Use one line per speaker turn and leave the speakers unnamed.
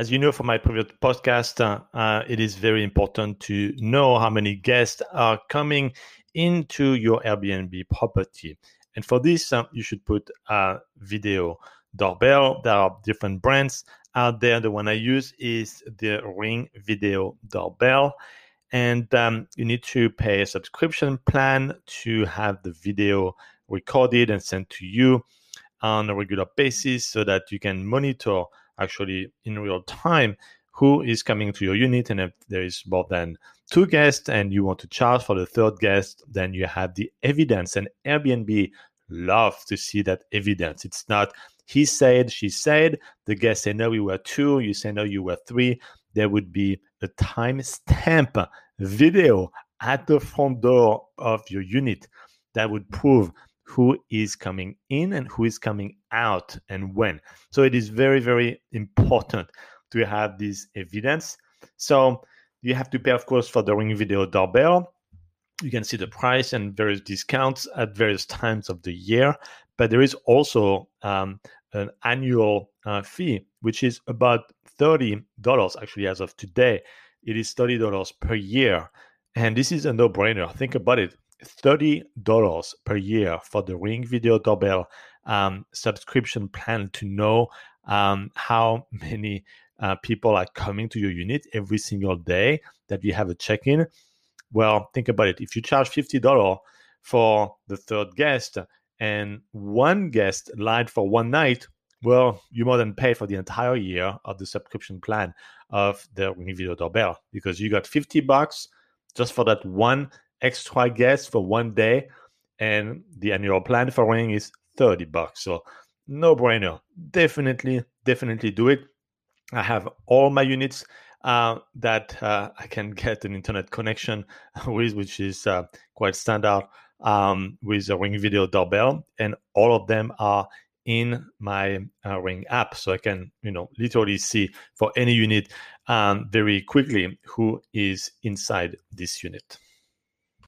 as you know from my previous podcast, uh, uh, it is very important to know how many guests are coming into your Airbnb property. And for this, uh, you should put a video doorbell. There are different brands out there. The one I use is the Ring Video Doorbell. And um, you need to pay a subscription plan to have the video recorded and sent to you on a regular basis so that you can monitor actually in real time who is coming to your unit. And if there is more than two guests and you want to charge for the third guest, then you have the evidence. And Airbnb love to see that evidence. It's not he said, she said, the guest said, no, we were two, you say, no, you were three. There would be a timestamp video at the front door of your unit that would prove who is coming in and who is coming out and when. So it is very, very important to have this evidence. So you have to pay, of course, for the Ring Video Doorbell. You can see the price and various discounts at various times of the year. But there is also um, an annual uh, fee, which is about $30 actually as of today. It is $30 per year. And this is a no brainer. Think about it $30 per year for the Ring Video Doorbell um, subscription plan to know um, how many uh, people are coming to your unit every single day that you have a check in. Well, think about it. If you charge $50 for the third guest and one guest lied for one night, well, you more than pay for the entire year of the subscription plan of the Ring Video Doorbell because you got 50 bucks just for that one extra guest for one day, and the annual plan for Ring is 30 bucks. So no brainer. Definitely, definitely do it. I have all my units uh, that uh, I can get an internet connection with, which is uh, quite standard um, with a Ring Video Doorbell, and all of them are in my uh, Ring app, so I can, you know, literally see for any unit um, very quickly who is inside this unit.